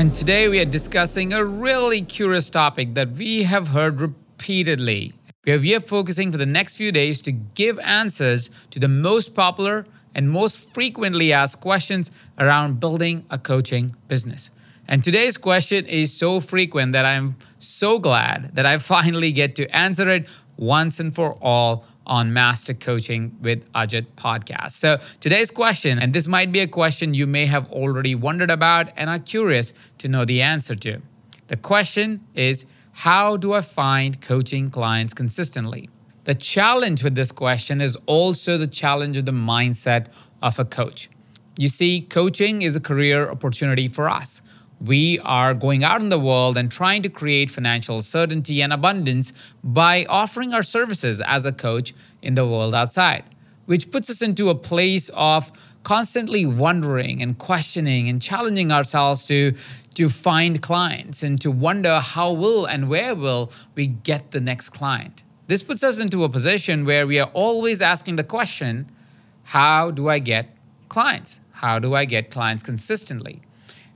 And today we are discussing a really curious topic that we have heard repeatedly. We are focusing for the next few days to give answers to the most popular and most frequently asked questions around building a coaching business. And today's question is so frequent that I'm so glad that I finally get to answer it once and for all on Master Coaching with Ajit podcast. So today's question, and this might be a question you may have already wondered about and are curious to know the answer to. The question is How do I find coaching clients consistently? The challenge with this question is also the challenge of the mindset of a coach. You see, coaching is a career opportunity for us we are going out in the world and trying to create financial certainty and abundance by offering our services as a coach in the world outside, which puts us into a place of constantly wondering and questioning and challenging ourselves to to find clients and to wonder how will and where will we get the next client. This puts us into a position where we are always asking the question, how do I get clients? How do I get clients consistently?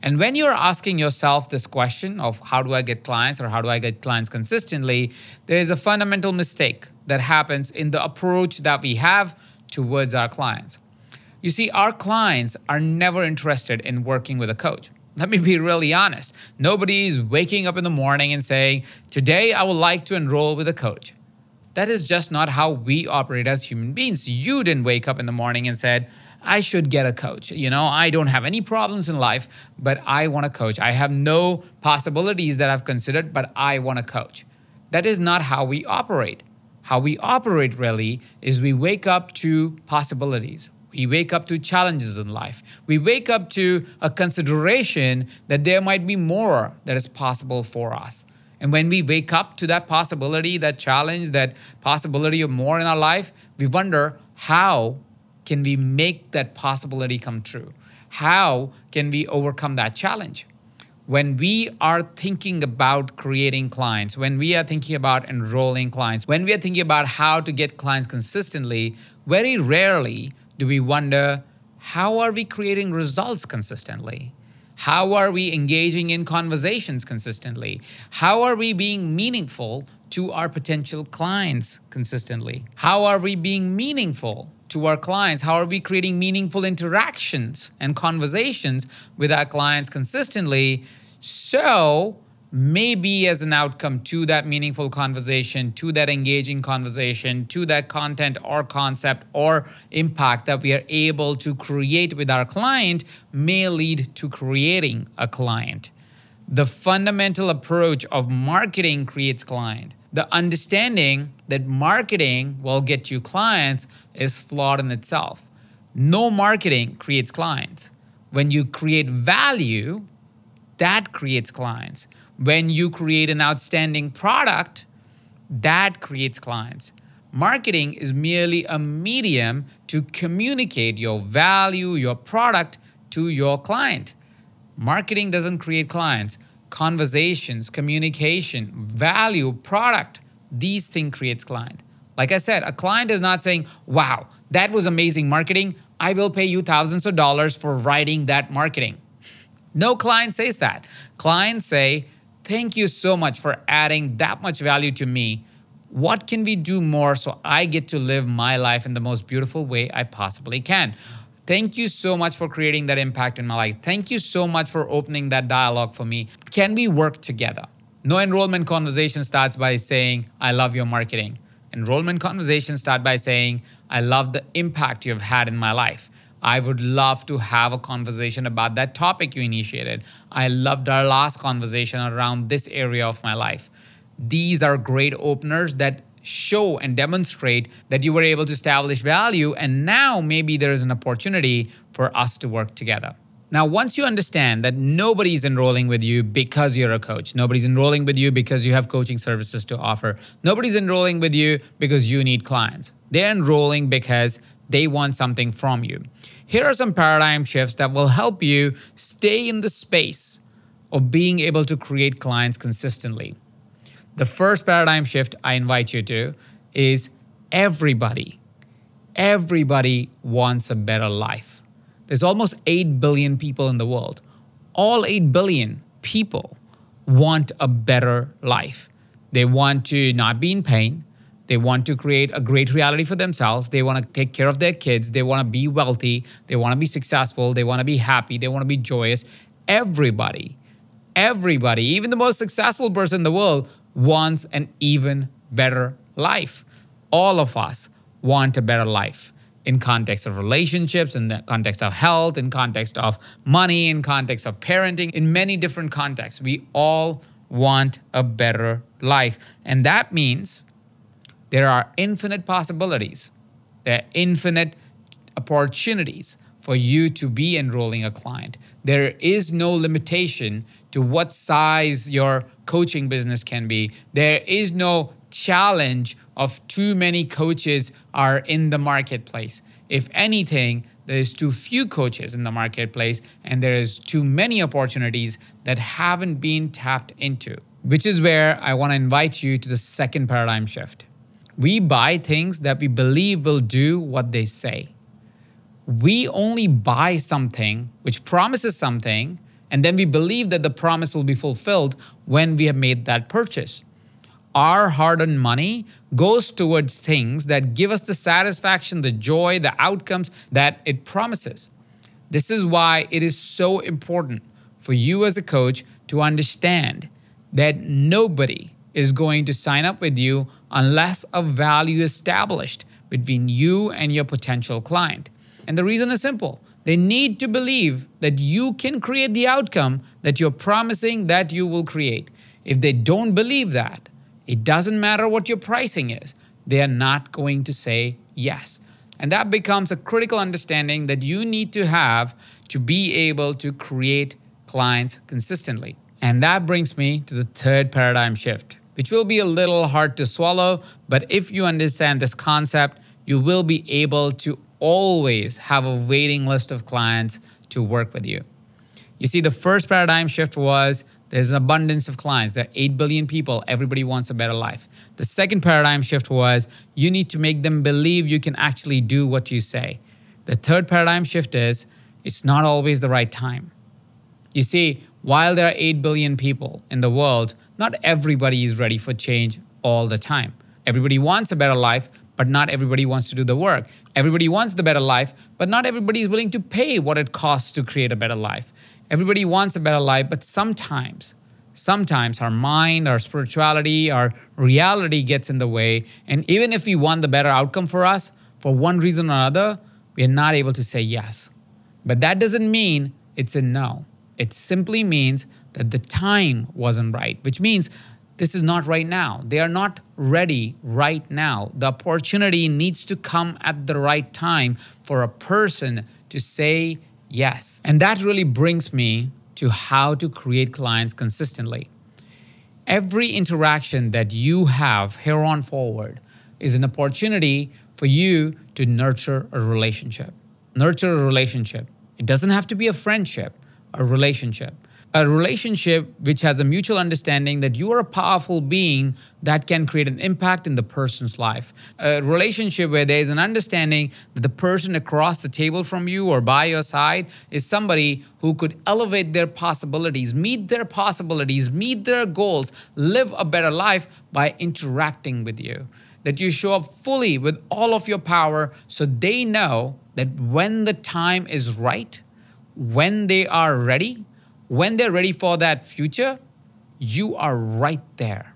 And when you're asking yourself this question of how do I get clients or how do I get clients consistently, there is a fundamental mistake that happens in the approach that we have towards our clients. You see, our clients are never interested in working with a coach. Let me be really honest. Nobody is waking up in the morning and saying, Today I would like to enroll with a coach. That is just not how we operate as human beings. You didn't wake up in the morning and said, I should get a coach. You know, I don't have any problems in life, but I want a coach. I have no possibilities that I've considered, but I want a coach. That is not how we operate. How we operate really is we wake up to possibilities. We wake up to challenges in life. We wake up to a consideration that there might be more that is possible for us. And when we wake up to that possibility, that challenge, that possibility of more in our life, we wonder how can we make that possibility come true? How can we overcome that challenge? When we are thinking about creating clients, when we are thinking about enrolling clients, when we are thinking about how to get clients consistently, very rarely do we wonder how are we creating results consistently? How are we engaging in conversations consistently? How are we being meaningful to our potential clients consistently? How are we being meaningful to our clients? How are we creating meaningful interactions and conversations with our clients consistently? So, maybe as an outcome to that meaningful conversation, to that engaging conversation, to that content or concept or impact that we are able to create with our client may lead to creating a client. The fundamental approach of marketing creates client the understanding that marketing will get you clients is flawed in itself. No marketing creates clients. When you create value, that creates clients. When you create an outstanding product, that creates clients. Marketing is merely a medium to communicate your value, your product to your client. Marketing doesn't create clients conversations, communication, value, product. These things creates client. Like I said, a client is not saying, wow, that was amazing marketing. I will pay you thousands of dollars for writing that marketing. No client says that. Clients say, thank you so much for adding that much value to me. What can we do more so I get to live my life in the most beautiful way I possibly can? Thank you so much for creating that impact in my life. Thank you so much for opening that dialogue for me. Can we work together? No enrollment conversation starts by saying, I love your marketing. Enrollment conversations start by saying, I love the impact you've had in my life. I would love to have a conversation about that topic you initiated. I loved our last conversation around this area of my life. These are great openers that show and demonstrate that you were able to establish value. And now maybe there is an opportunity for us to work together. Now, once you understand that nobody's enrolling with you because you're a coach, nobody's enrolling with you because you have coaching services to offer, nobody's enrolling with you because you need clients. They're enrolling because they want something from you. Here are some paradigm shifts that will help you stay in the space of being able to create clients consistently. The first paradigm shift I invite you to is everybody, everybody wants a better life. There's almost 8 billion people in the world. All 8 billion people want a better life. They want to not be in pain. They want to create a great reality for themselves. They want to take care of their kids. They want to be wealthy. They want to be successful. They want to be happy. They want to be joyous. Everybody, everybody, even the most successful person in the world wants an even better life. All of us want a better life in context of relationships, in the context of health, in context of money, in context of parenting, in many different contexts. We all want a better life. And that means there are infinite possibilities. There are infinite opportunities for you to be enrolling a client. There is no limitation to what size your coaching business can be. There is no challenge of too many coaches are in the marketplace. If anything, there's too few coaches in the marketplace and there is too many opportunities that haven't been tapped into, which is where I want to invite you to the second paradigm shift. We buy things that we believe will do what they say. We only buy something which promises something, and then we believe that the promise will be fulfilled when we have made that purchase our hard earned money goes towards things that give us the satisfaction, the joy, the outcomes that it promises. This is why it is so important for you as a coach to understand that nobody is going to sign up with you unless a value is established between you and your potential client. And the reason is simple. They need to believe that you can create the outcome that you're promising that you will create. If they don't believe that, it doesn't matter what your pricing is, they are not going to say yes. And that becomes a critical understanding that you need to have to be able to create clients consistently. And that brings me to the third paradigm shift, which will be a little hard to swallow, but if you understand this concept, you will be able to always have a waiting list of clients to work with you. You see, the first paradigm shift was there's an abundance of clients. There are 8 billion people. Everybody wants a better life. The second paradigm shift was you need to make them believe you can actually do what you say. The third paradigm shift is it's not always the right time. You see, while there are 8 billion people in the world, not everybody is ready for change all the time. Everybody wants a better life, but not everybody wants to do the work. Everybody wants the better life, but not everybody is willing to pay what it costs to create a better life. Everybody wants a better life, but sometimes, sometimes our mind, our spirituality, our reality gets in the way. And even if we want the better outcome for us, for one reason or another, we are not able to say yes. But that doesn't mean it's a no. It simply means that the time wasn't right, which means this is not right now. They are not ready right now. The opportunity needs to come at the right time for a person to say Yes. And that really brings me to how to create clients consistently. Every interaction that you have here on forward is an opportunity for you to nurture a relationship. Nurture a relationship. It doesn't have to be a friendship, a relationship a relationship which has a mutual understanding that you are a powerful being that can create an impact in the person's life. A relationship where there is an understanding that the person across the table from you or by your side is somebody who could elevate their possibilities, meet their possibilities, meet their goals, live a better life by interacting with you. That you show up fully with all of your power so they know that when the time is right, when they are ready, when they're ready for that future, you are right there.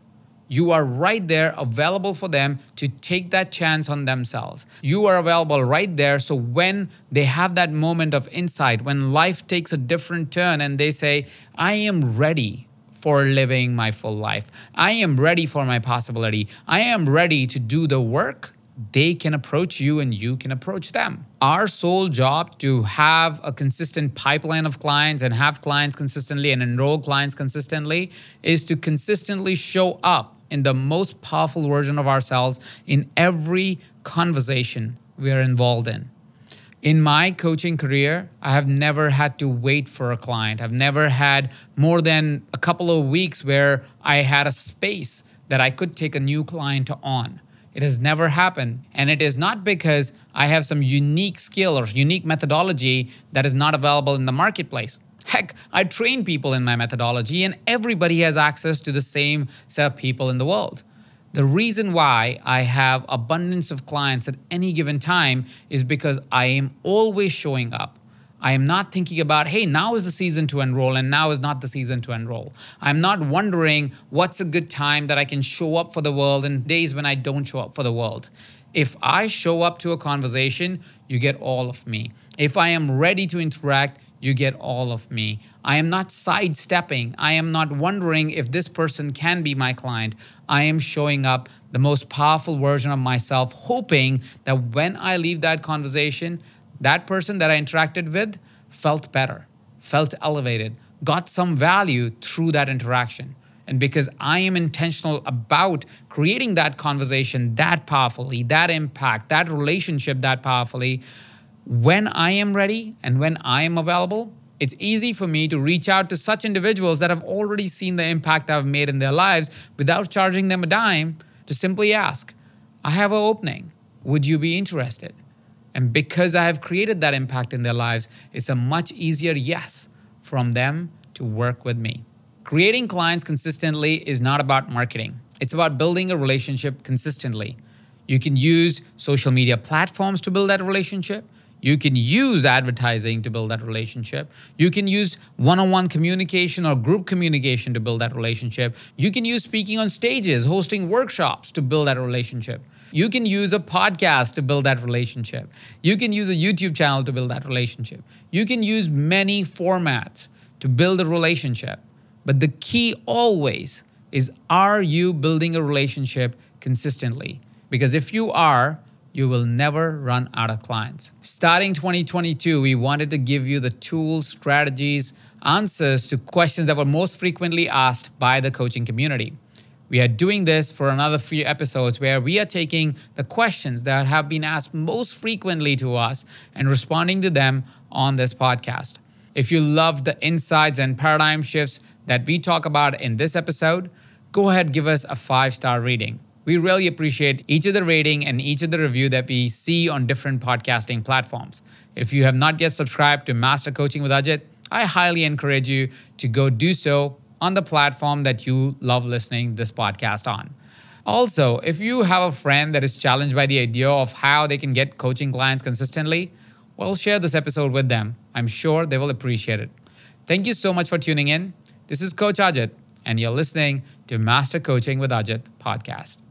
You are right there available for them to take that chance on themselves. You are available right there. So when they have that moment of insight, when life takes a different turn and they say, I am ready for living my full life. I am ready for my possibility. I am ready to do the work. They can approach you and you can approach them. Our sole job to have a consistent pipeline of clients and have clients consistently and enroll clients consistently is to consistently show up in the most powerful version of ourselves in every conversation we are involved in. In my coaching career, I have never had to wait for a client. I've never had more than a couple of weeks where I had a space that I could take a new client on. It has never happened. And it is not because I have some unique skill or unique methodology that is not available in the marketplace. Heck, I train people in my methodology, and everybody has access to the same set of people in the world. The reason why I have abundance of clients at any given time is because I am always showing up. I am not thinking about, hey, now is the season to enroll and now is not the season to enroll. I'm not wondering what's a good time that I can show up for the world and days when I don't show up for the world. If I show up to a conversation, you get all of me. If I am ready to interact, you get all of me. I am not sidestepping. I am not wondering if this person can be my client. I am showing up the most powerful version of myself, hoping that when I leave that conversation, that person that I interacted with felt better, felt elevated, got some value through that interaction. And because I am intentional about creating that conversation that powerfully, that impact, that relationship that powerfully, when I am ready and when I am available, it's easy for me to reach out to such individuals that have already seen the impact I've made in their lives without charging them a dime to simply ask, I have an opening. Would you be interested? And because I have created that impact in their lives, it's a much easier yes from them to work with me. Creating clients consistently is not about marketing, it's about building a relationship consistently. You can use social media platforms to build that relationship. You can use advertising to build that relationship. You can use one on one communication or group communication to build that relationship. You can use speaking on stages, hosting workshops to build that relationship. You can use a podcast to build that relationship. You can use a YouTube channel to build that relationship. You can use many formats to build a relationship. But the key always is are you building a relationship consistently? Because if you are, you will never run out of clients. Starting 2022, we wanted to give you the tools, strategies, answers to questions that were most frequently asked by the coaching community. We are doing this for another few episodes where we are taking the questions that have been asked most frequently to us and responding to them on this podcast. If you love the insights and paradigm shifts that we talk about in this episode, go ahead give us a five star rating. We really appreciate each of the rating and each of the review that we see on different podcasting platforms. If you have not yet subscribed to Master Coaching with Ajit, I highly encourage you to go do so on the platform that you love listening this podcast on. Also, if you have a friend that is challenged by the idea of how they can get coaching clients consistently, well, share this episode with them. I'm sure they will appreciate it. Thank you so much for tuning in. This is Coach Ajit, and you're listening to Master Coaching with Ajit podcast.